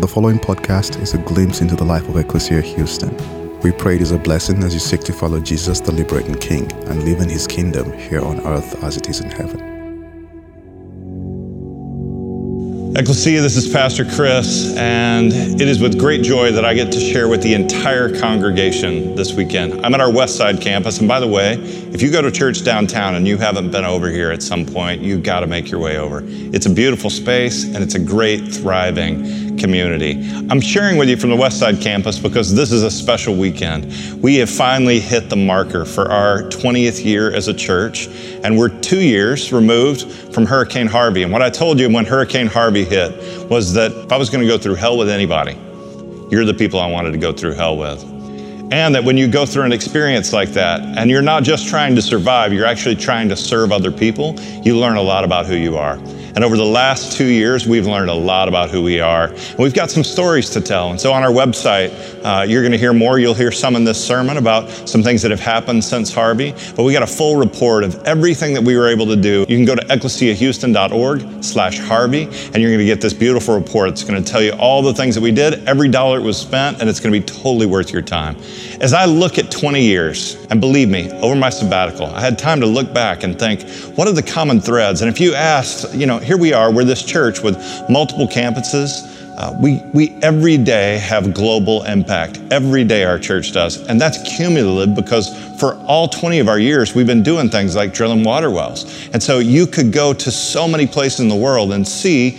The following podcast is a glimpse into the life of Ecclesia Houston. We pray it is a blessing as you seek to follow Jesus, the liberating King, and live in his kingdom here on earth as it is in heaven. Ecclesia, this is Pastor Chris, and it is with great joy that I get to share with the entire congregation this weekend. I'm at our Westside campus, and by the way, if you go to church downtown and you haven't been over here at some point, you've got to make your way over. It's a beautiful space, and it's a great, thriving community. I'm sharing with you from the Westside campus because this is a special weekend. We have finally hit the marker for our 20th year as a church, and we're two years removed from Hurricane Harvey. And what I told you when Hurricane Harvey hit was that if I was going to go through hell with anybody, you're the people I wanted to go through hell with. And that when you go through an experience like that, and you're not just trying to survive, you're actually trying to serve other people, you learn a lot about who you are. And over the last two years, we've learned a lot about who we are. And we've got some stories to tell. And so on our website, uh, you're going to hear more. You'll hear some in this sermon about some things that have happened since Harvey. But we got a full report of everything that we were able to do. You can go to ecclesiahouston.org slash Harvey, and you're going to get this beautiful report. It's going to tell you all the things that we did, every dollar it was spent, and it's going to be totally worth your time. As I look at 20 years, and believe me, over my sabbatical, I had time to look back and think, what are the common threads? And if you asked, you know, here we are, we're this church with multiple campuses. Uh, we, we every day have global impact. Every day our church does. And that's cumulative because for all 20 of our years, we've been doing things like drilling water wells. And so you could go to so many places in the world and see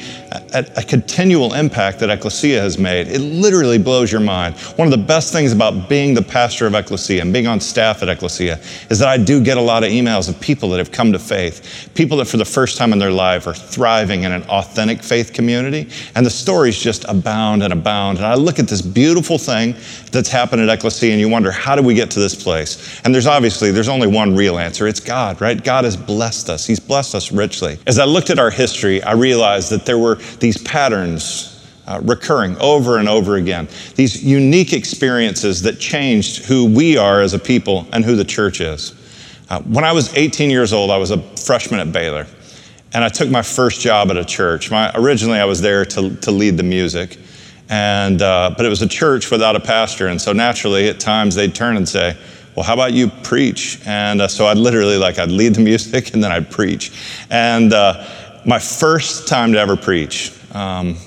a, a continual impact that Ecclesia has made. It literally blows your mind. One of the best things about being the pastor of Ecclesia and being on staff at Ecclesia is that I do get a lot of emails of people that have come to faith, people that for the first time in their life are thriving in an authentic faith community. And the stories just abound and abound. And I look at this beautiful thing that's happened at Ecclesia and you wonder, how did we get to this place? And there's obviously, there's only one real answer. It's God, right? God has blessed us. He's blessed us richly. As I looked at our history, I realized that there were these patterns uh, recurring over and over again, these unique experiences that changed who we are as a people and who the church is. Uh, when I was 18 years old, I was a freshman at Baylor, and I took my first job at a church. My, originally, I was there to, to lead the music, and, uh, but it was a church without a pastor, and so naturally, at times, they'd turn and say, well, how about you preach? And uh, so I'd literally, like, I'd lead the music, and then I'd preach. And uh, my first time to ever preach, um,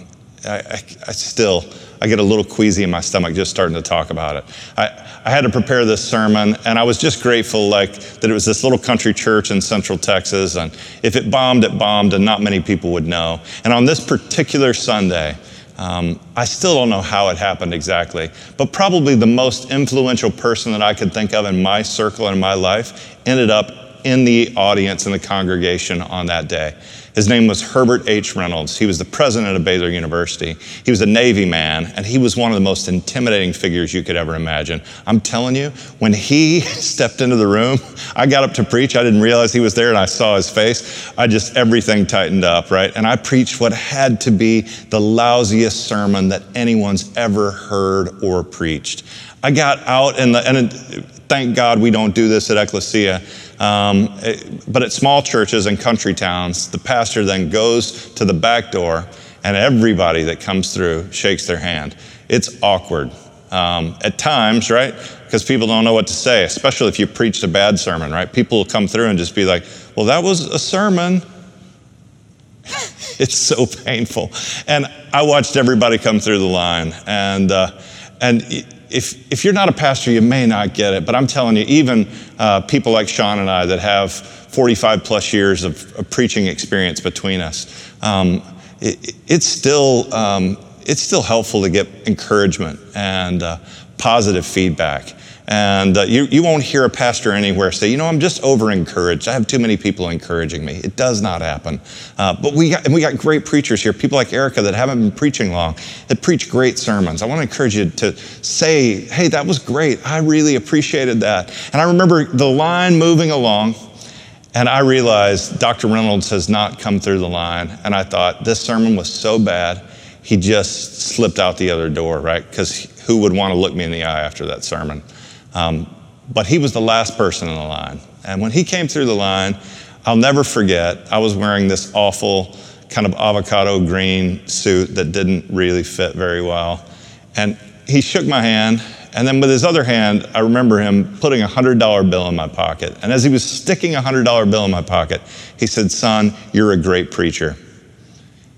I, I, I, still, I get a little queasy in my stomach just starting to talk about it. I, I had to prepare this sermon, and I was just grateful, like that it was this little country church in Central Texas, and if it bombed, it bombed, and not many people would know. And on this particular Sunday, um, I still don't know how it happened exactly, but probably the most influential person that I could think of in my circle and in my life ended up in the audience in the congregation on that day. His name was Herbert H. Reynolds. He was the president of Baylor University. He was a Navy man, and he was one of the most intimidating figures you could ever imagine. I'm telling you, when he stepped into the room, I got up to preach. I didn't realize he was there, and I saw his face. I just, everything tightened up, right? And I preached what had to be the lousiest sermon that anyone's ever heard or preached. I got out, and, the, and thank God we don't do this at Ecclesia. Um, but at small churches and country towns, the pastor then goes to the back door and everybody that comes through shakes their hand. It's awkward um, at times, right? Because people don't know what to say, especially if you preached a bad sermon, right? People will come through and just be like, well, that was a sermon. it's so painful. And I watched everybody come through the line. And, uh, and if, if you're not a pastor, you may not get it, but I'm telling you, even uh, people like Sean and I that have 45 plus years of, of preaching experience between us, um, it, it's, still, um, it's still helpful to get encouragement and uh, positive feedback. And uh, you, you won't hear a pastor anywhere say, you know, I'm just over encouraged. I have too many people encouraging me. It does not happen. Uh, but we got, and we got great preachers here, people like Erica that haven't been preaching long, that preach great sermons. I want to encourage you to say, hey, that was great. I really appreciated that. And I remember the line moving along, and I realized Dr. Reynolds has not come through the line. And I thought, this sermon was so bad, he just slipped out the other door, right? Because who would want to look me in the eye after that sermon? Um, but he was the last person in the line. And when he came through the line, I'll never forget, I was wearing this awful kind of avocado green suit that didn't really fit very well. And he shook my hand, and then with his other hand, I remember him putting a $100 bill in my pocket. And as he was sticking a $100 bill in my pocket, he said, Son, you're a great preacher.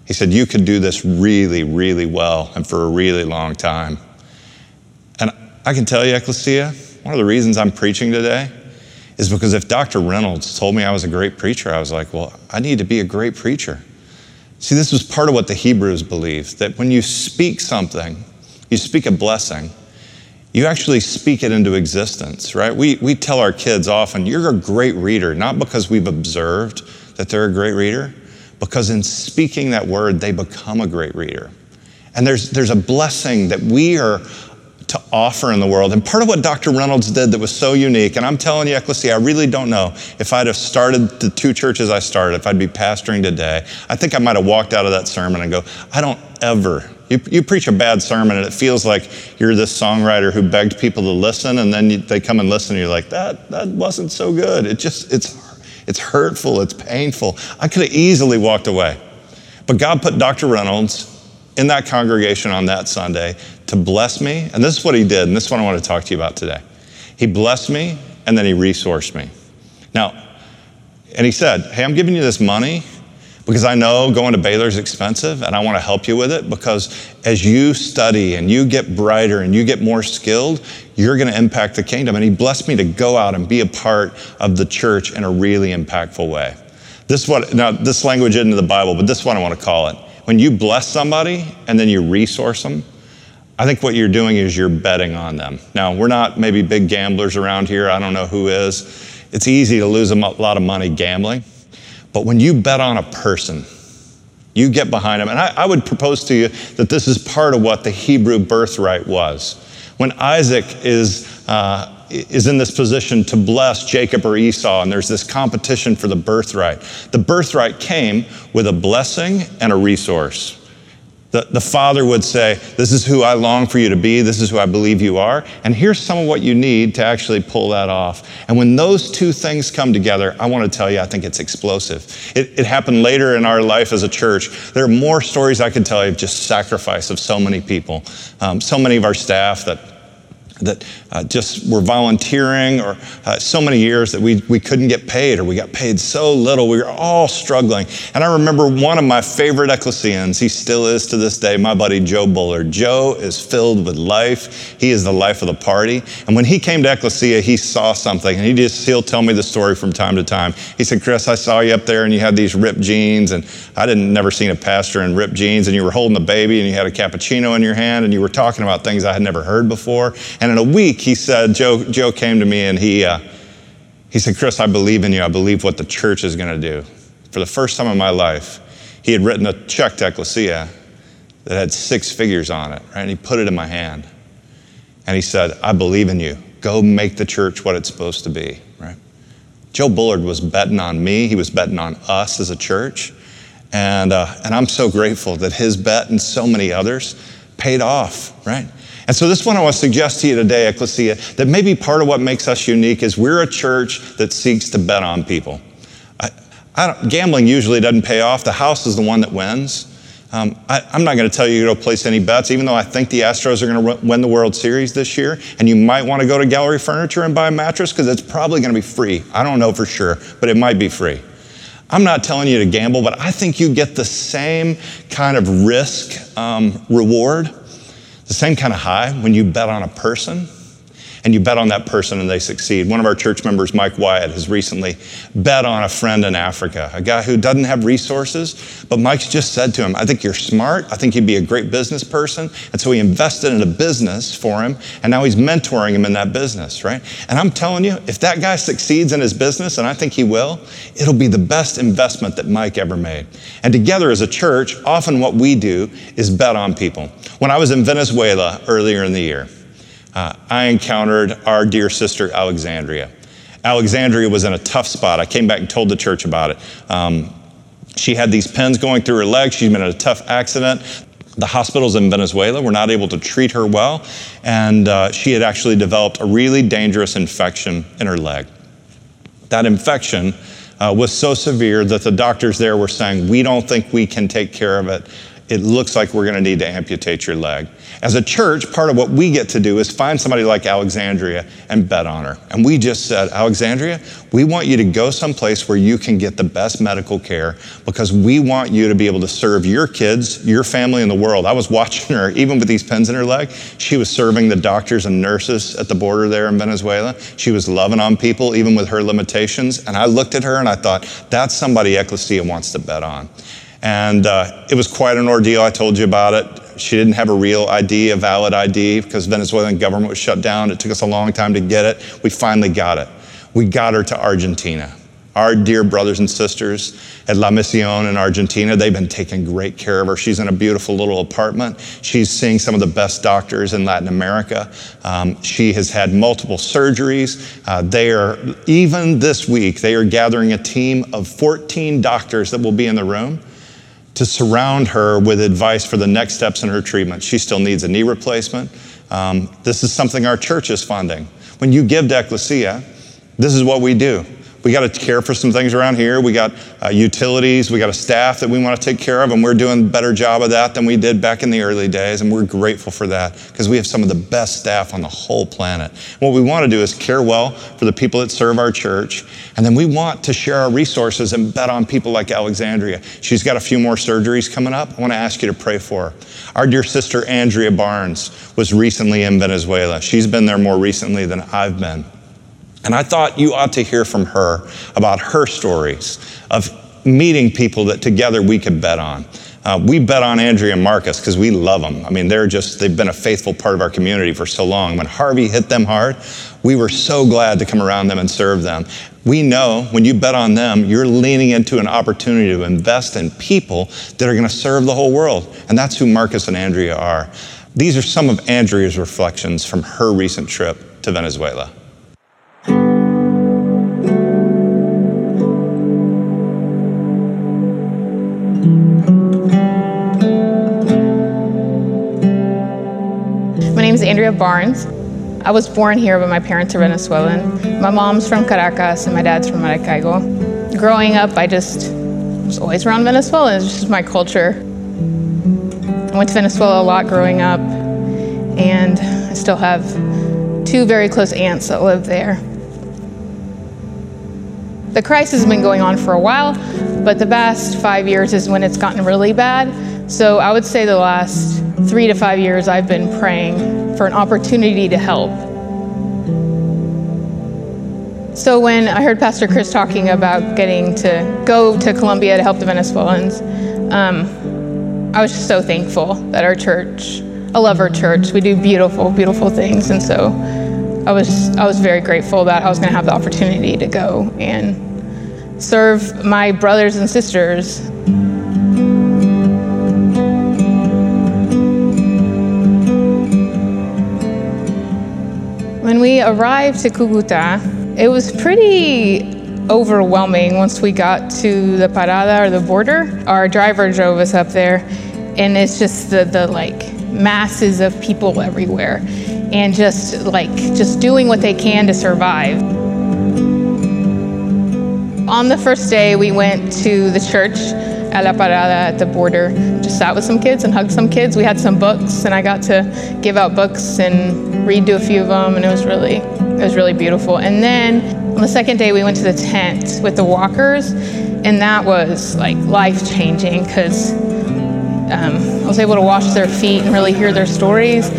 He said, You could do this really, really well and for a really long time. And I can tell you, Ecclesia, one of the reasons I'm preaching today is because if Dr. Reynolds told me I was a great preacher, I was like, Well, I need to be a great preacher. See, this was part of what the Hebrews believed that when you speak something, you speak a blessing, you actually speak it into existence, right? We, we tell our kids often, you're a great reader, not because we've observed that they're a great reader, because in speaking that word, they become a great reader. And there's, there's a blessing that we are to offer in the world. And part of what Dr. Reynolds did that was so unique, and I'm telling you, Ecclesia, I really don't know if I'd have started the two churches I started, if I'd be pastoring today. I think I might have walked out of that sermon and go, I don't ever. You, you preach a bad sermon and it feels like you're this songwriter who begged people to listen, and then you, they come and listen, and you're like, that, that wasn't so good. It just, it's it's hurtful, it's painful. I could have easily walked away. But God put Dr. Reynolds in that congregation on that Sunday to bless me. And this is what he did, and this is what I want to talk to you about today. He blessed me and then he resourced me. Now, and he said, Hey, I'm giving you this money because I know going to Baylor is expensive and I want to help you with it because as you study and you get brighter and you get more skilled, you're going to impact the kingdom. And he blessed me to go out and be a part of the church in a really impactful way. This what now this language isn't in the Bible, but this is what I want to call it. When you bless somebody and then you resource them, I think what you're doing is you're betting on them. Now, we're not maybe big gamblers around here. I don't know who is. It's easy to lose a lot of money gambling. But when you bet on a person, you get behind them. And I, I, would propose to you that this is part of what the Hebrew birthright was. When Isaac is, uh, is in this position to bless Jacob or Esau, and there's this competition for the birthright, the birthright came with a blessing and a resource. The, the father would say, This is who I long for you to be. This is who I believe you are. And here's some of what you need to actually pull that off. And when those two things come together, I want to tell you, I think it's explosive. It, it happened later in our life as a church. There are more stories I could tell you of just sacrifice of so many people, um, so many of our staff that that uh, just were volunteering or uh, so many years that we, we couldn't get paid or we got paid so little. We were all struggling. And I remember one of my favorite ecclesians, he still is to this day, my buddy Joe Bullard. Joe is filled with life. He is the life of the party. And when he came to Ecclesia, he saw something and he just, he'll tell me the story from time to time. He said, Chris, I saw you up there and you had these ripped jeans and I didn't never seen a pastor in ripped jeans and you were holding a baby and you had a cappuccino in your hand and you were talking about things I had never heard before. And and in a week, he said, Joe, Joe came to me and he, uh, he said, Chris, I believe in you. I believe what the church is going to do. For the first time in my life, he had written a check to Ecclesia that had six figures on it, right? And he put it in my hand. And he said, I believe in you. Go make the church what it's supposed to be, right? Joe Bullard was betting on me. He was betting on us as a church. And, uh, and I'm so grateful that his bet and so many others paid off, right? And so, this one I want to suggest to you today, Ecclesia, that maybe part of what makes us unique is we're a church that seeks to bet on people. I, I gambling usually doesn't pay off, the house is the one that wins. Um, I, am not going to tell you to place any bets, even though I think the Astros are going to win the World Series this year. And you might want to go to Gallery Furniture and buy a mattress because it's probably going to be free. I don't know for sure, but it might be free. I'm not telling you to gamble, but I think you get the same kind of risk um, reward the same kind of high when you bet on a person and you bet on that person and they succeed. One of our church members, Mike Wyatt, has recently bet on a friend in Africa, a guy who doesn't have resources, but Mike's just said to him, I think you're smart. I think you'd be a great business person. And so he invested in a business for him, and now he's mentoring him in that business, right? And I'm telling you, if that guy succeeds in his business, and I think he will, it'll be the best investment that Mike ever made. And together as a church, often what we do is bet on people. When I was in Venezuela earlier in the year, uh, I encountered our dear sister Alexandria. Alexandria was in a tough spot. I came back and told the church about it. Um, she had these pins going through her leg. She'd been in a tough accident. The hospitals in Venezuela were not able to treat her well, and uh, she had actually developed a really dangerous infection in her leg. That infection uh, was so severe that the doctors there were saying, We don't think we can take care of it it looks like we're going to need to amputate your leg. As a church, part of what we get to do is find somebody like Alexandria and bet on her. And we just said, Alexandria, we want you to go someplace where you can get the best medical care because we want you to be able to serve your kids, your family, and the world. I was watching her, even with these pins in her leg, she was serving the doctors and nurses at the border there in Venezuela. She was loving on people, even with her limitations. And I looked at her and I thought, that's somebody Ecclesia wants to bet on. And uh, it was quite an ordeal. I told you about it. She didn't have a real ID, a valid ID, because Venezuelan government was shut down. It took us a long time to get it. We finally got it. We got her to Argentina. Our dear brothers and sisters at La Misión in Argentina, they've been taking great care of her. She's in a beautiful little apartment. She's seeing some of the best doctors in Latin America. Um, she has had multiple surgeries. Uh, they are, even this week, they are gathering a team of 14 doctors that will be in the room to surround her with advice for the next steps in her treatment. She still needs a knee replacement. Um, this is something our church is funding. When you give to Ecclesia, this is what we do. We got to care for some things around here. We got uh, utilities. We got a staff that we want to take care of, and we're doing a better job of that than we did back in the early days, and we're grateful for that because we have some of the best staff on the whole planet. What we want to do is care well for the people that serve our church, and then we want to share our resources and bet on people like Alexandria. She's got a few more surgeries coming up. I want to ask you to pray for her. Our dear sister Andrea Barnes was recently in Venezuela. She's been there more recently than I've been. And I thought you ought to hear from her about her stories of meeting people that together we could bet on. Uh, we bet on Andrea and Marcus because we love them. I mean, they're just, they've been a faithful part of our community for so long. When Harvey hit them hard, we were so glad to come around them and serve them. We know when you bet on them, you're leaning into an opportunity to invest in people that are going to serve the whole world. And that's who Marcus and Andrea are. These are some of Andrea's reflections from her recent trip to Venezuela. Barnes. I was born here, but my parents are Venezuelan. My mom's from Caracas and my dad's from Maracaibo. Growing up, I just was always around Venezuela. It's just my culture. I went to Venezuela a lot growing up, and I still have two very close aunts that live there. The crisis has been going on for a while, but the past five years is when it's gotten really bad. So I would say the last three to five years I've been praying for an opportunity to help. So when I heard Pastor Chris talking about getting to go to Colombia to help the Venezuelans, um, I was just so thankful that our church, I love our church. We do beautiful, beautiful things, and so I was I was very grateful that I was going to have the opportunity to go and serve my brothers and sisters we arrived to Cucuta, it was pretty overwhelming once we got to the parada or the border. Our driver drove us up there, and it's just the, the like masses of people everywhere and just like just doing what they can to survive. On the first day, we went to the church at La Parada at the border, just sat with some kids and hugged some kids. We had some books, and I got to give out books and read to a few of them, and it was really, it was really beautiful. And then on the second day, we went to the tent with the walkers, and that was like life changing because um, I was able to wash their feet and really hear their stories.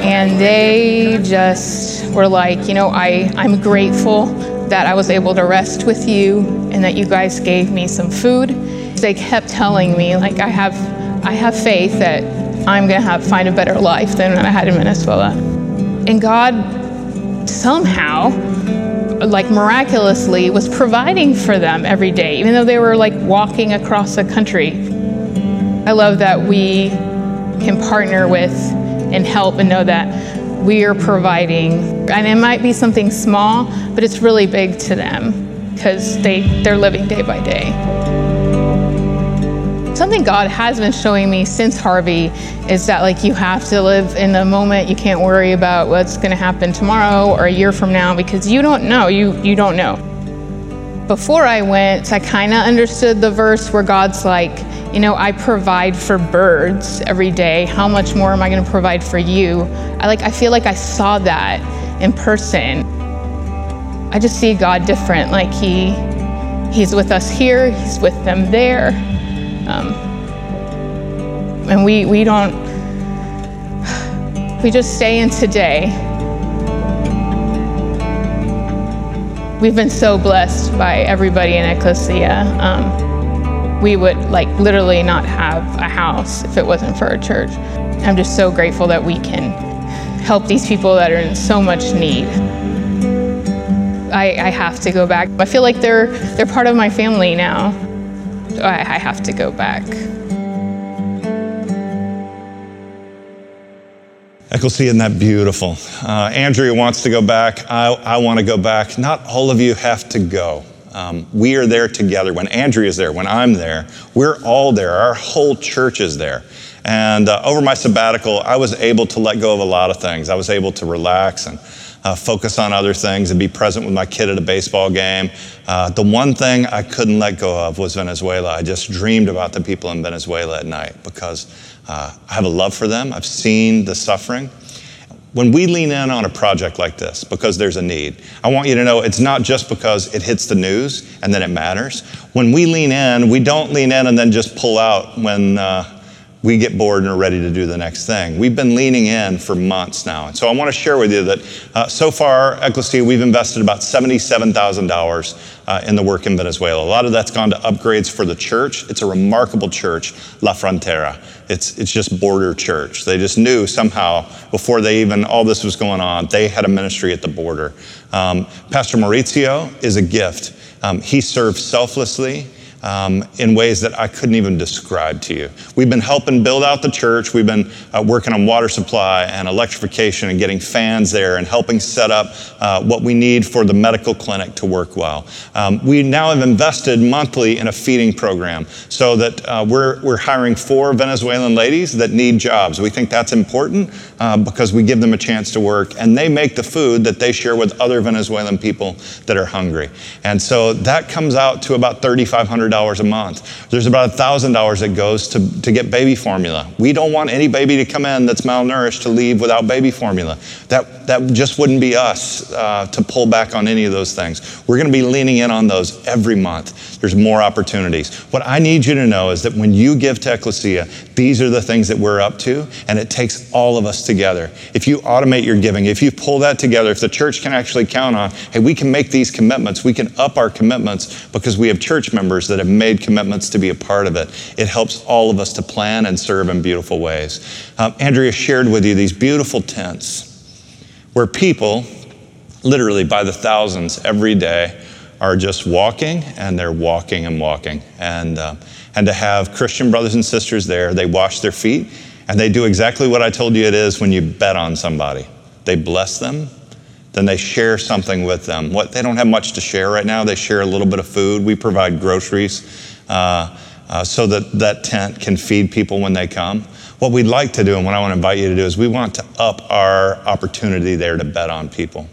And they just were like, you know, I, I'm grateful that I was able to rest with you and that you guys gave me some food they kept telling me like I have I have faith that I'm gonna have find a better life than I had in Venezuela. And God somehow like miraculously was providing for them every day, even though they were like walking across the country. I love that we can partner with and help and know that we are providing. And it might be something small, but it's really big to them because they, they're living day by day. Something God has been showing me since Harvey is that like you have to live in the moment. You can't worry about what's going to happen tomorrow or a year from now because you don't know. You you don't know. before I went, I kind of understood the verse where God's like, you know, I provide for birds every day. How much more am I going to provide for you? I like I feel like I saw that in person. I just see God different. Like he he's with us here, he's with them there. Um, and we we don't we just stay in today We've been so blessed by everybody in Ecclesia. Um, we would like literally not have a house if it wasn't for our church. I'm just so grateful that we can help these people that are in so much need. I, I have to go back. I feel like they're they're part of my family now. I, I have to go back. Ecclesia, isn't that beautiful? Uh, Andrea wants to go back. I, I want to go back. Not all of you have to go. Um, we are there together. When Andrea is there, when I'm there, we're all there. Our whole church is there. And uh, over my sabbatical, I was able to let go of a lot of things. I was able to relax and uh, focus on other things and be present with my kid at a baseball game. Uh, the one thing I couldn't let go of was Venezuela. I just dreamed about the people in Venezuela at night because uh, I have a love for them. I've seen the suffering. When we lean in on a project like this because there's a need, I want you to know it's not just because it hits the news and then it matters. When we lean in, we don't lean in and then just pull out when uh, we get bored and are ready to do the next thing. We've been leaning in for months now. And so I want to share with you that uh, so far, Ecclesia, we've invested about $77,000 uh, in the work in Venezuela. A lot of that's gone to upgrades for the church. It's a remarkable church, La Frontera. It's, it's just border church. They just knew somehow before they even, all this was going on, they had a ministry at the border. Um, Pastor Maurizio is a gift. Um, he served selflessly um, in ways that I couldn't even describe to you. We've been helping build out the church. We've been uh, working on water supply and electrification and getting fans there and helping set up uh, what we need for the medical clinic to work well. Um, we now have invested monthly in a feeding program so that uh, we're, we're hiring four Venezuelan ladies that need jobs. We think that's important uh, because we give them a chance to work and they make the food that they share with other Venezuelan people that are hungry. And so that comes out to about 3,500 $1,200 a month. There's about $1,000 that goes to, to get baby formula. We don't want any baby to come in that's malnourished to leave without baby formula. That, that just wouldn't be us uh, to pull back on any of those things. We're going to be leaning in on those every month. There's more opportunities. What I need you to know is that when you give to Ecclesia, these are the things that we're up to, and it takes all of us together. If you automate your giving, if you pull that together, if the church can actually count on, hey, we can make these commitments, we can up our commitments because we have church members that that have made commitments to be a part of it. It helps all of us to plan and serve in beautiful ways. Um, Andrea shared with you these beautiful tents where people, literally by the thousands every day, are just walking and they're walking and walking. And, uh, and to have Christian brothers and sisters there, they wash their feet and they do exactly what I told you it is when you bet on somebody. They bless them, then they share something with them. What they don't have much to share right now, they share a little bit of food. We provide groceries uh, uh, so that that tent can feed people when they come. What we'd like to do, and what I want to invite you to do, is we want to up our opportunity there to bet on people.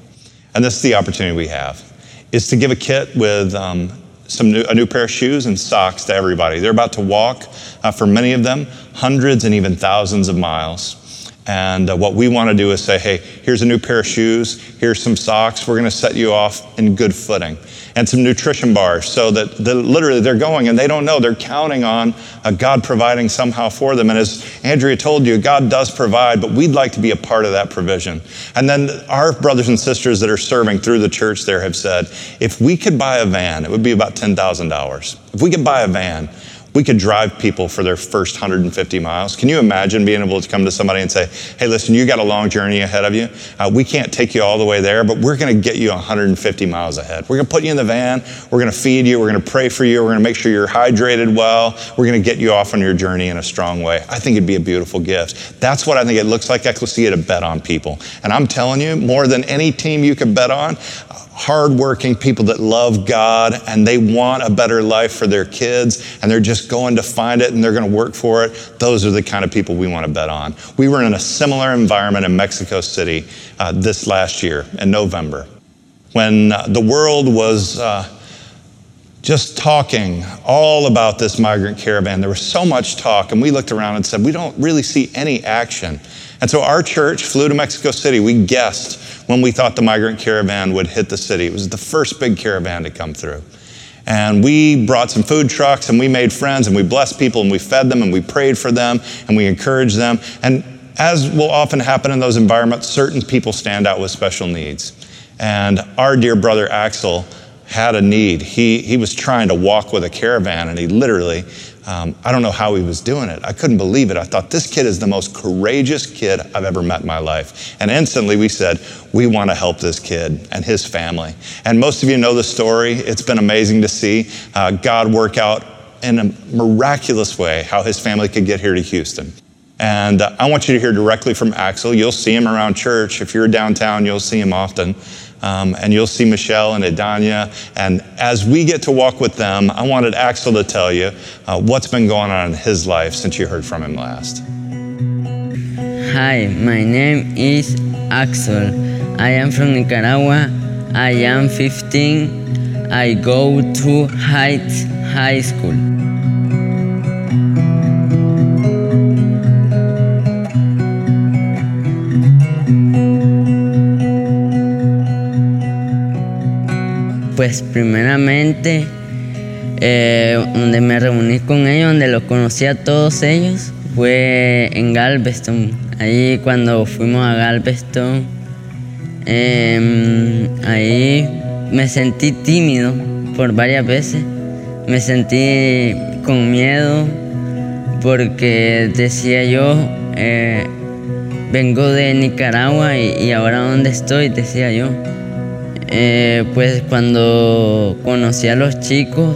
And this is the opportunity we have, is to give a kit with um, some new, a new pair of shoes and socks to everybody. They're about to walk, uh, for many of them, hundreds and even thousands of miles. And uh, what we want to do is say, hey, here's a new pair of shoes, here's some socks, we're going to set you off in good footing. And some nutrition bars so that the, literally they're going and they don't know. They're counting on uh, God providing somehow for them. And as Andrea told you, God does provide, but we'd like to be a part of that provision. And then our brothers and sisters that are serving through the church there have said, if we could buy a van, it would be about $10,000. If we could buy a van, we could drive people for their first 150 miles. Can you imagine being able to come to somebody and say, hey, listen, you got a long journey ahead of you. Uh, we can't take you all the way there, but we're going to get you 150 miles ahead. We're going to put you in the van. We're going to feed you. We're going to pray for you. We're going to make sure you're hydrated well. We're going to get you off on your journey in a strong way. I think it'd be a beautiful gift. That's what I think it looks like Ecclesia to bet on people. And I'm telling you, more than any team you could bet on, hardworking people that love God and they want a better life for their kids and they're just going to find it and they're going to work for it. Those are the kind of people we want to bet on. We were in a similar environment in Mexico City uh, this last year in November when uh, the world was. Uh, just talking all about this migrant caravan. There was so much talk, and we looked around and said, we don't really see any action. And so our church flew to Mexico City. We guessed when we thought the migrant caravan would hit the city. It was the first big caravan to come through. And we brought some food trucks and we made friends and we blessed people and we fed them and we prayed for them and we encouraged them. And as will often happen in those environments, certain people stand out with special needs. And our dear brother Axel had a need. He, he was trying to walk with a caravan, and he literally, um, I don't know how he was doing it. I couldn't believe it. I thought, this kid is the most courageous kid I've ever met in my life. And instantly we said, we want to help this kid and his family. And most of you know the story. It's been amazing to see uh, God work out in a miraculous way how his family could get here to Houston. And uh, I want you to hear directly from Axel. You'll see him around church. If you're downtown, you'll see him often. Um, and you'll see Michelle and Adanya. And as we get to walk with them, I wanted Axel to tell you uh, what's been going on in his life since you heard from him last. Hi, my name is Axel. I am from Nicaragua. I am 15. I go to Heights High School. Pues primeramente, eh, donde me reuní con ellos, donde los conocí a todos ellos, fue en Galveston. Ahí cuando fuimos a Galveston, em, ahí me sentí tímido por varias veces. Me sentí con miedo porque decía yo, eh, vengo de Nicaragua y, y ahora dónde estoy, decía yo. Eh, pues cuando conocí a los chicos,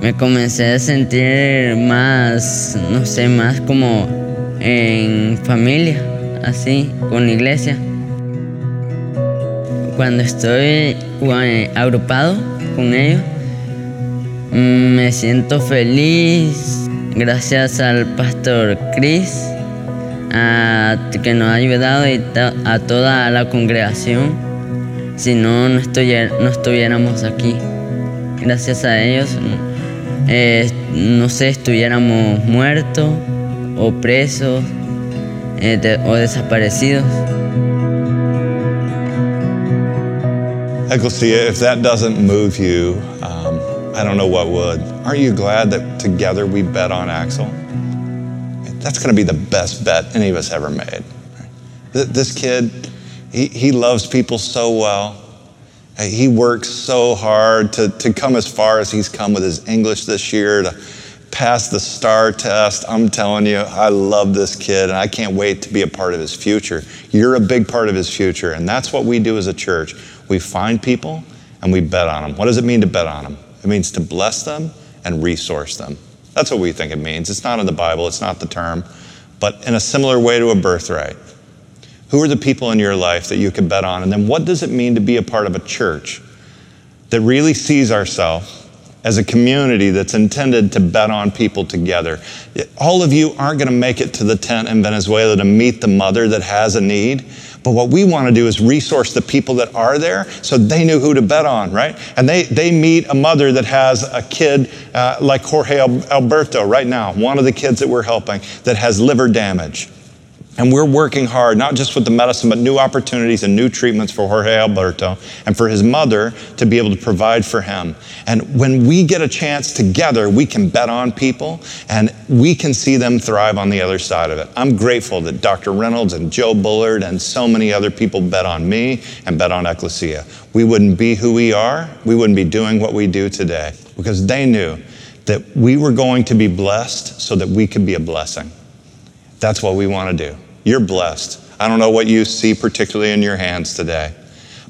me comencé a sentir más, no sé, más como en familia, así, con la iglesia. Cuando estoy eh, agrupado con ellos, me siento feliz gracias al pastor Chris, que nos ha ayudado y a toda la congregación si no, no, estuviéramos aquí. Gracias a ellos, eh, no sé, estuviéramos muertos o presos eh, o desaparecidos. Ecclesia, if that doesn't move you, um, I don't know what would. Aren't you glad that together we bet on Axel? That's going to be the best bet any of us ever made. This kid, he, he loves people so well. He works so hard to, to come as far as he's come with his English this year, to pass the STAR test. I'm telling you, I love this kid and I can't wait to be a part of his future. You're a big part of his future, and that's what we do as a church. We find people and we bet on them. What does it mean to bet on them? It means to bless them and resource them. That's what we think it means. It's not in the Bible, it's not the term, but in a similar way to a birthright. Who are the people in your life that you can bet on? And then what does it mean to be a part of a church that really sees ourselves as a community that's intended to bet on people together? All of you aren't going to make it to the tent in Venezuela to meet the mother that has a need. But what we want to do is resource the people that are there so they knew who to bet on, right? And they, they meet a mother that has a kid uh, like Jorge Alberto right now, one of the kids that we're helping, that has liver damage. And we're working hard, not just with the medicine, but new opportunities and new treatments for Jorge Alberto and for his mother to be able to provide for him. And when we get a chance together, we can bet on people and we can see them thrive on the other side of it. I'm grateful that Dr. Reynolds and Joe Bullard and so many other people bet on me and bet on Ecclesia. We wouldn't be who we are, we wouldn't be doing what we do today because they knew that we were going to be blessed so that we could be a blessing. That's what we want to do. You're blessed. I don't know what you see particularly in your hands today,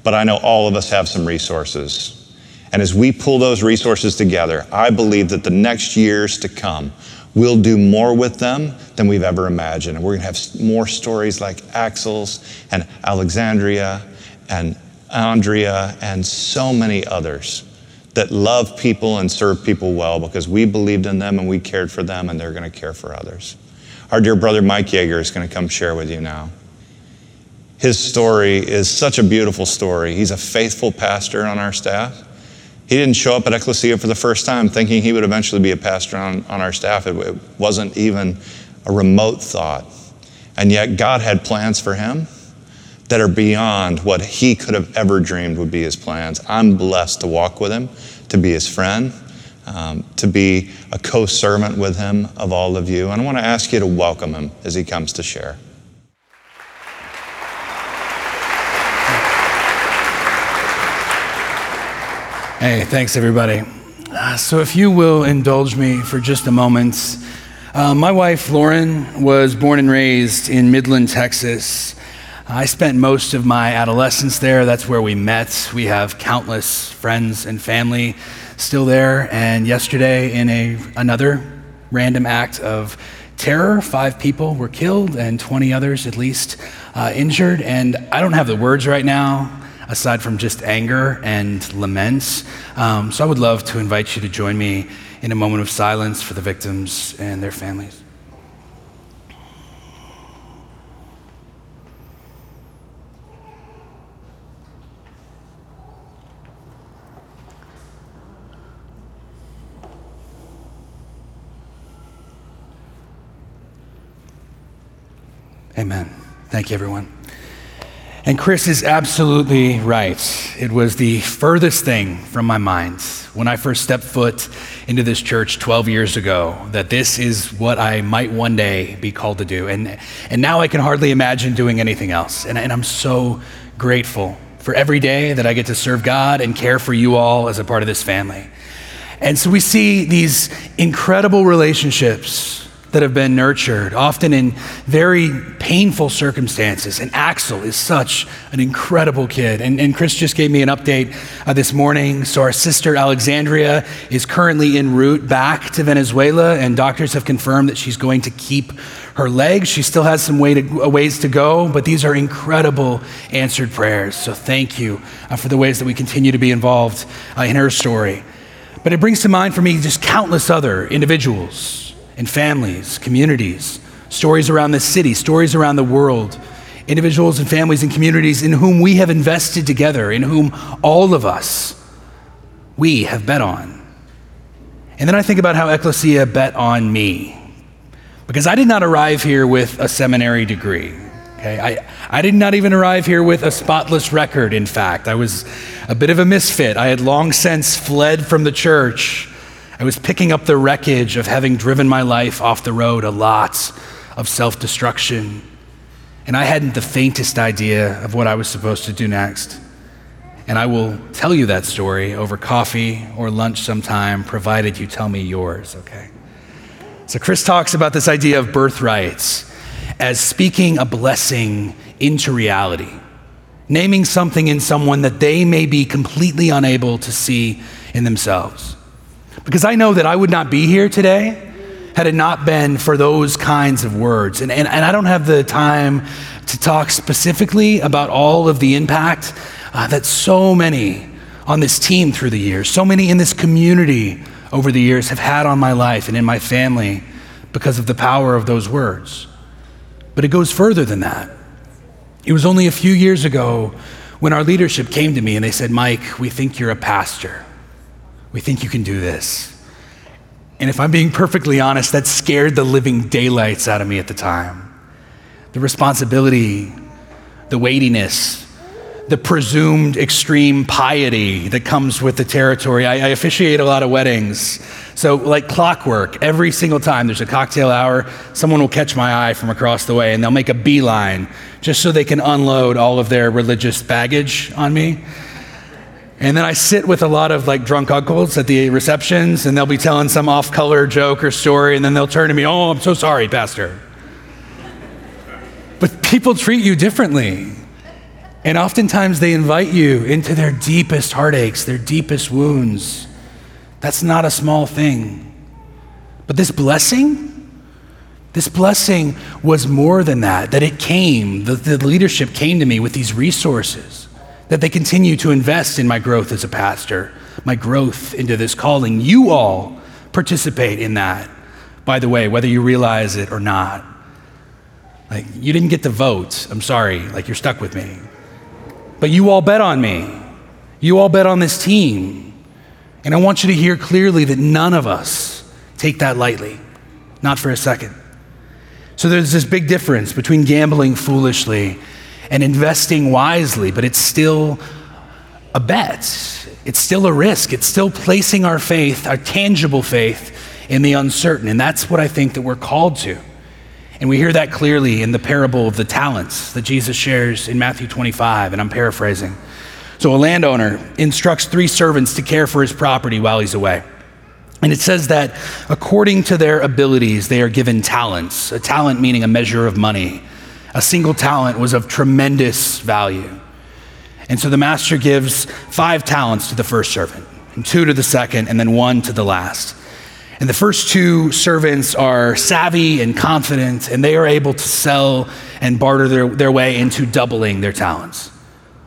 but I know all of us have some resources. And as we pull those resources together, I believe that the next years to come, we'll do more with them than we've ever imagined. And we're going to have more stories like Axel's and Alexandria and Andrea and so many others that love people and serve people well because we believed in them and we cared for them and they're going to care for others. Our dear brother Mike Yeager is going to come share with you now. His story is such a beautiful story. He's a faithful pastor on our staff. He didn't show up at Ecclesia for the first time thinking he would eventually be a pastor on, on our staff. It, it wasn't even a remote thought. And yet, God had plans for him that are beyond what he could have ever dreamed would be his plans. I'm blessed to walk with him, to be his friend, um, to be a co servant with him of all of you. And I want to ask you to welcome him as he comes to share. Hey, thanks everybody. Uh, so, if you will indulge me for just a moment, uh, my wife Lauren was born and raised in Midland, Texas. I spent most of my adolescence there. That's where we met. We have countless friends and family still there. And yesterday, in a, another random act of terror, five people were killed and 20 others at least uh, injured. And I don't have the words right now aside from just anger and laments. Um, so I would love to invite you to join me in a moment of silence for the victims and their families. Amen. Thank you, everyone. And Chris is absolutely right. It was the furthest thing from my mind when I first stepped foot into this church 12 years ago that this is what I might one day be called to do. And, and now I can hardly imagine doing anything else. And, and I'm so grateful for every day that I get to serve God and care for you all as a part of this family. And so we see these incredible relationships that have been nurtured, often in very painful circumstances. And Axel is such an incredible kid. And, and Chris just gave me an update uh, this morning. So, our sister Alexandria is currently en route back to Venezuela, and doctors have confirmed that she's going to keep her legs. She still has some way to, uh, ways to go, but these are incredible answered prayers. So, thank you uh, for the ways that we continue to be involved uh, in her story. But it brings to mind for me just countless other individuals and families, communities, stories around the city, stories around the world, individuals and families and communities in whom we have invested together, in whom all of us, we have bet on. And then I think about how Ecclesia bet on me. Because I did not arrive here with a seminary degree. Okay? I, I did not even arrive here with a spotless record, in fact. I was a bit of a misfit. I had long since fled from the church I was picking up the wreckage of having driven my life off the road a lot of self destruction. And I hadn't the faintest idea of what I was supposed to do next. And I will tell you that story over coffee or lunch sometime, provided you tell me yours, okay? So, Chris talks about this idea of birthrights as speaking a blessing into reality, naming something in someone that they may be completely unable to see in themselves. Because I know that I would not be here today had it not been for those kinds of words. And, and, and I don't have the time to talk specifically about all of the impact uh, that so many on this team through the years, so many in this community over the years have had on my life and in my family because of the power of those words. But it goes further than that. It was only a few years ago when our leadership came to me and they said, Mike, we think you're a pastor. We think you can do this. And if I'm being perfectly honest, that scared the living daylights out of me at the time. The responsibility, the weightiness, the presumed extreme piety that comes with the territory. I, I, officiate a lot of weddings. So, like clockwork, every single time there's a cocktail hour, someone will catch my eye from across the way and they'll make a beeline just so they can unload all of their religious baggage on me. And then I sit with a lot of like drunk uncles at the receptions, and they'll be telling some off color joke or story, and then they'll turn to me, Oh, I'm so sorry, Pastor. But people treat you differently. And oftentimes they invite you into their deepest heartaches, their deepest wounds. That's not a small thing. But this blessing, this blessing was more than that, that it came, the, the leadership came to me with these resources that they continue to invest in my growth as a pastor, my growth into this calling. You all participate in that, by the way, whether you realize it or not. Like, you didn't get to vote. I'm sorry. Like, you're stuck with me. But you all bet on me. You all bet on this team. And I want you to hear clearly that none of us take that lightly, not for a second. So there's this big difference between gambling foolishly and investing wisely, but it's still a bet. It's still a risk. It's still placing our faith, our tangible faith, in the uncertain. And that's what I think that we're called to. And we hear that clearly in the parable of the talents that Jesus shares in Matthew 25, and I'm paraphrasing. So, a landowner instructs three servants to care for his property while he's away. And it says that according to their abilities, they are given talents. A talent meaning a measure of money. A single talent was of tremendous value. And so the master gives five talents to the first servant, and two to the second, and then one to the last. And the first two servants are savvy and confident, and they are able to sell and barter their, their way into doubling their talents.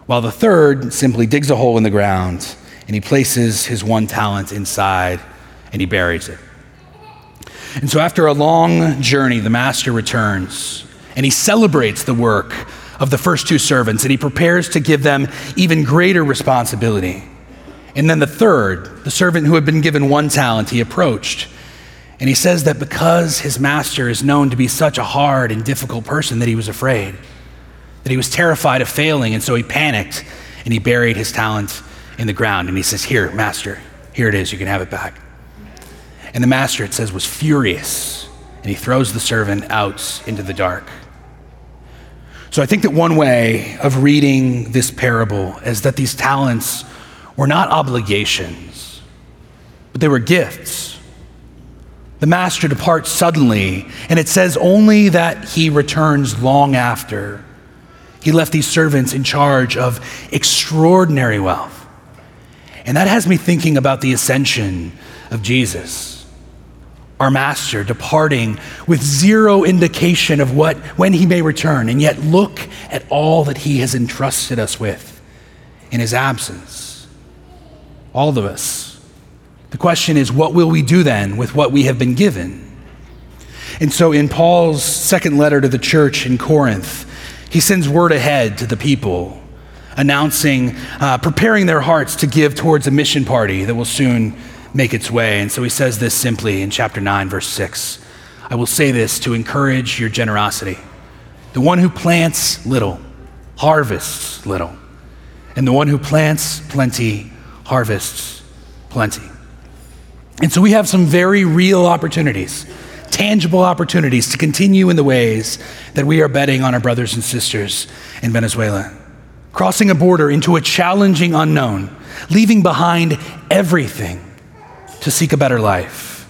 While the third simply digs a hole in the ground and he places his one talent inside and he buries it. And so, after a long journey, the master returns and he celebrates the work of the first two servants and he prepares to give them even greater responsibility. And then the third, the servant who had been given one talent, he approached. And he says that because his master is known to be such a hard and difficult person that he was afraid, that he was terrified of failing, and so he panicked and he buried his talent in the ground. And he says, Here, master, here it is, you can have it back. And the master, it says, was furious, and he throws the servant out into the dark. So I think that one way of reading this parable is that these talents were not obligations, but they were gifts. The master departs suddenly, and it says only that he returns long after. He left these servants in charge of extraordinary wealth. And that has me thinking about the ascension of Jesus, our master departing with zero indication of what when he may return, and yet look at all that he has entrusted us with in his absence all of us. The question is, what will we do then with what we have been given? And so, in Paul's second letter to the church in Corinth, he sends word ahead to the people, announcing, uh, preparing their hearts to give towards a mission party that will soon make its way. And so he says this simply in chapter 9, verse 6 I will say this to encourage your generosity. The one who plants little harvests little, and the one who plants plenty harvests plenty. And so we have some very real opportunities, tangible opportunities to continue in the ways that we are betting on our brothers and sisters in Venezuela. Crossing a border into a challenging unknown, leaving behind everything to seek a better life.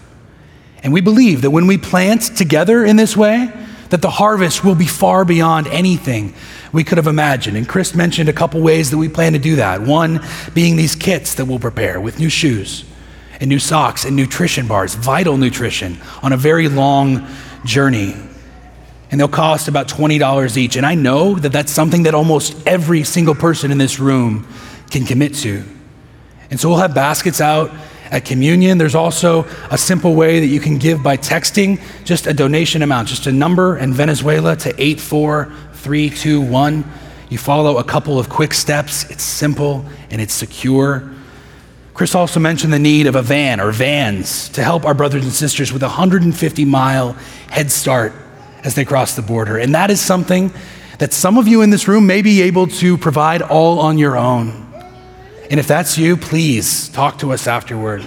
And we believe that when we plant together in this way, that the harvest will be far beyond anything we could have imagined. And Chris mentioned a couple ways that we plan to do that. One being these kits that we'll prepare with new shoes and new socks and nutrition bars, vital nutrition on a very long journey. And they'll cost about $20 each. And I know that that's something that almost every single person in this room can commit to. And so we'll have baskets out at communion. There's also a simple way that you can give by texting just a donation amount, just a number in Venezuela to 84321. You follow a couple of quick steps. It's simple and it's secure. Chris also mentioned the need of a van or vans to help our brothers and sisters with a 150 mile head start as they cross the border. And that is something that some of you in this room may be able to provide all on your own. And if that's you, please talk to us afterward.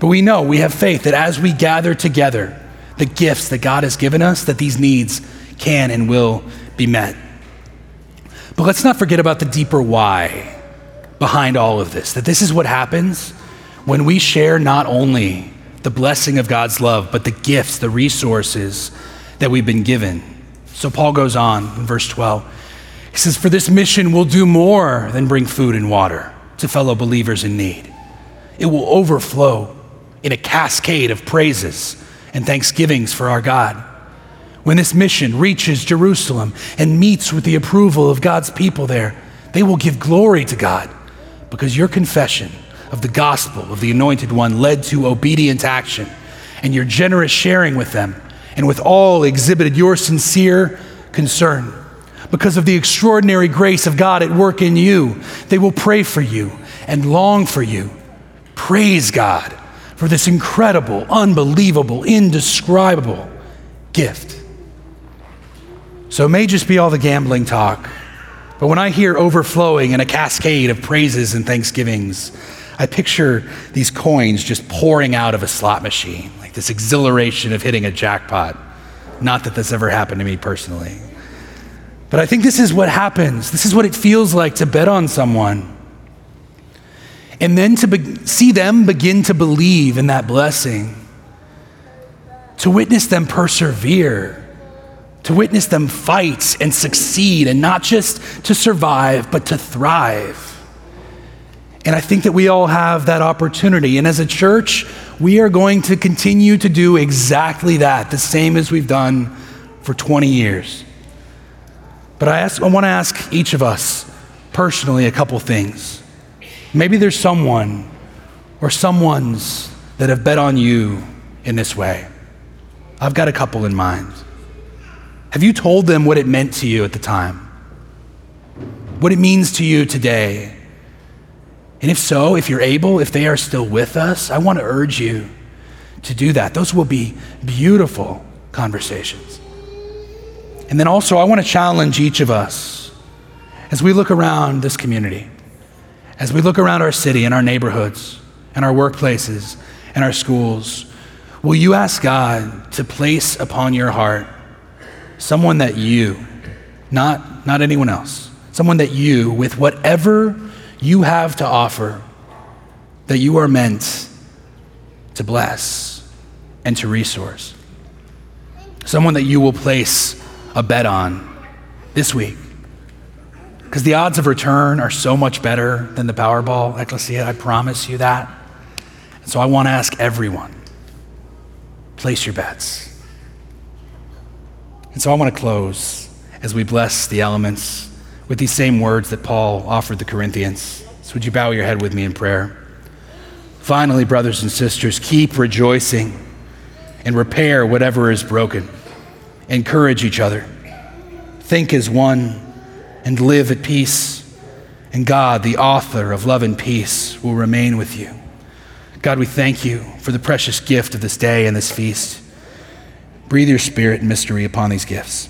But we know, we have faith that as we gather together the gifts that God has given us, that these needs can and will be met. But let's not forget about the deeper why behind all of this. That this is what happens when we share not only the blessing of God's love, but the gifts, the resources that we've been given. So Paul goes on in verse 12. He says, For this mission will do more than bring food and water to fellow believers in need. It will overflow in a cascade of praises and thanksgivings for our God. When this mission reaches Jerusalem and meets with the approval of God's people there, they will give glory to God because your confession of the gospel of the Anointed One led to obedient action, and your generous sharing with them and with all exhibited your sincere concern because of the extraordinary grace of God at work in you. They will pray for you and long for you Praise God for this incredible, unbelievable, indescribable gift. So it may just be all the gambling talk, but when I hear overflowing in a cascade of praises and thanksgivings, I picture these coins just pouring out of a slot machine, like this exhilaration of hitting a jackpot. Not that this ever happened to me personally. But I think this is what happens. This is what it feels like to bet on someone. And then to be- see them begin to believe in that blessing, to witness them persevere to witness them fight and succeed, and not just to survive, but to thrive. And I think that we all have that opportunity. And as a church, we are going to continue to do exactly that, the same as we've done for 20 years. But I, ask, I want to ask each of us personally a couple things. Maybe there's someone or someone's that have bet on you in this way. I've got a couple in mind. Have you told them what it meant to you at the time? What it means to you today? And if so, if you're able, if they are still with us, I want to urge you to do that. Those will be beautiful conversations. And then also, I want to challenge each of us as we look around this community, as we look around our city and our neighborhoods and our workplaces and our schools. Will you ask God to place upon your heart someone that you, not, not anyone else, someone that you, with whatever you have to offer, that you are meant to bless and to resource. Someone that you will place a bet on this week. Because the odds of return are so much better than the Powerball, Ecclesia, I promise you that. And so I want to ask everyone place your bets. And so I want to close as we bless the elements with these same words that Paul offered the Corinthians. So would you bow your head with me in prayer? Finally, brothers and sisters, keep rejoicing and repair whatever is broken. Encourage each other. Think as one and live at peace. And God, the author of love and peace, will remain with you. God, we thank you for the precious gift of this day and this feast. Breathe your spirit and mystery upon these gifts.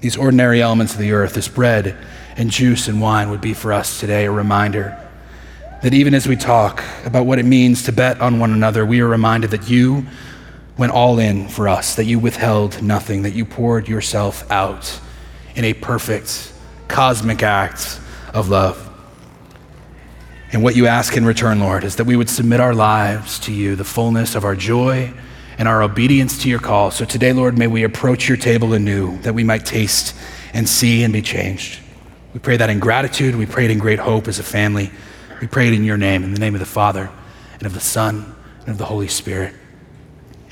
These ordinary elements of the earth, this bread and juice and wine, would be for us today a reminder that even as we talk about what it means to bet on one another, we are reminded that you went all in for us, that you withheld nothing, that you poured yourself out in a perfect, cosmic act of love. And what you ask in return, Lord, is that we would submit our lives to you, the fullness of our joy and our obedience to your call. So today, Lord, may we approach your table anew that we might taste and see and be changed. We pray that in gratitude. We pray it in great hope as a family. We pray it in your name, in the name of the Father, and of the Son, and of the Holy Spirit.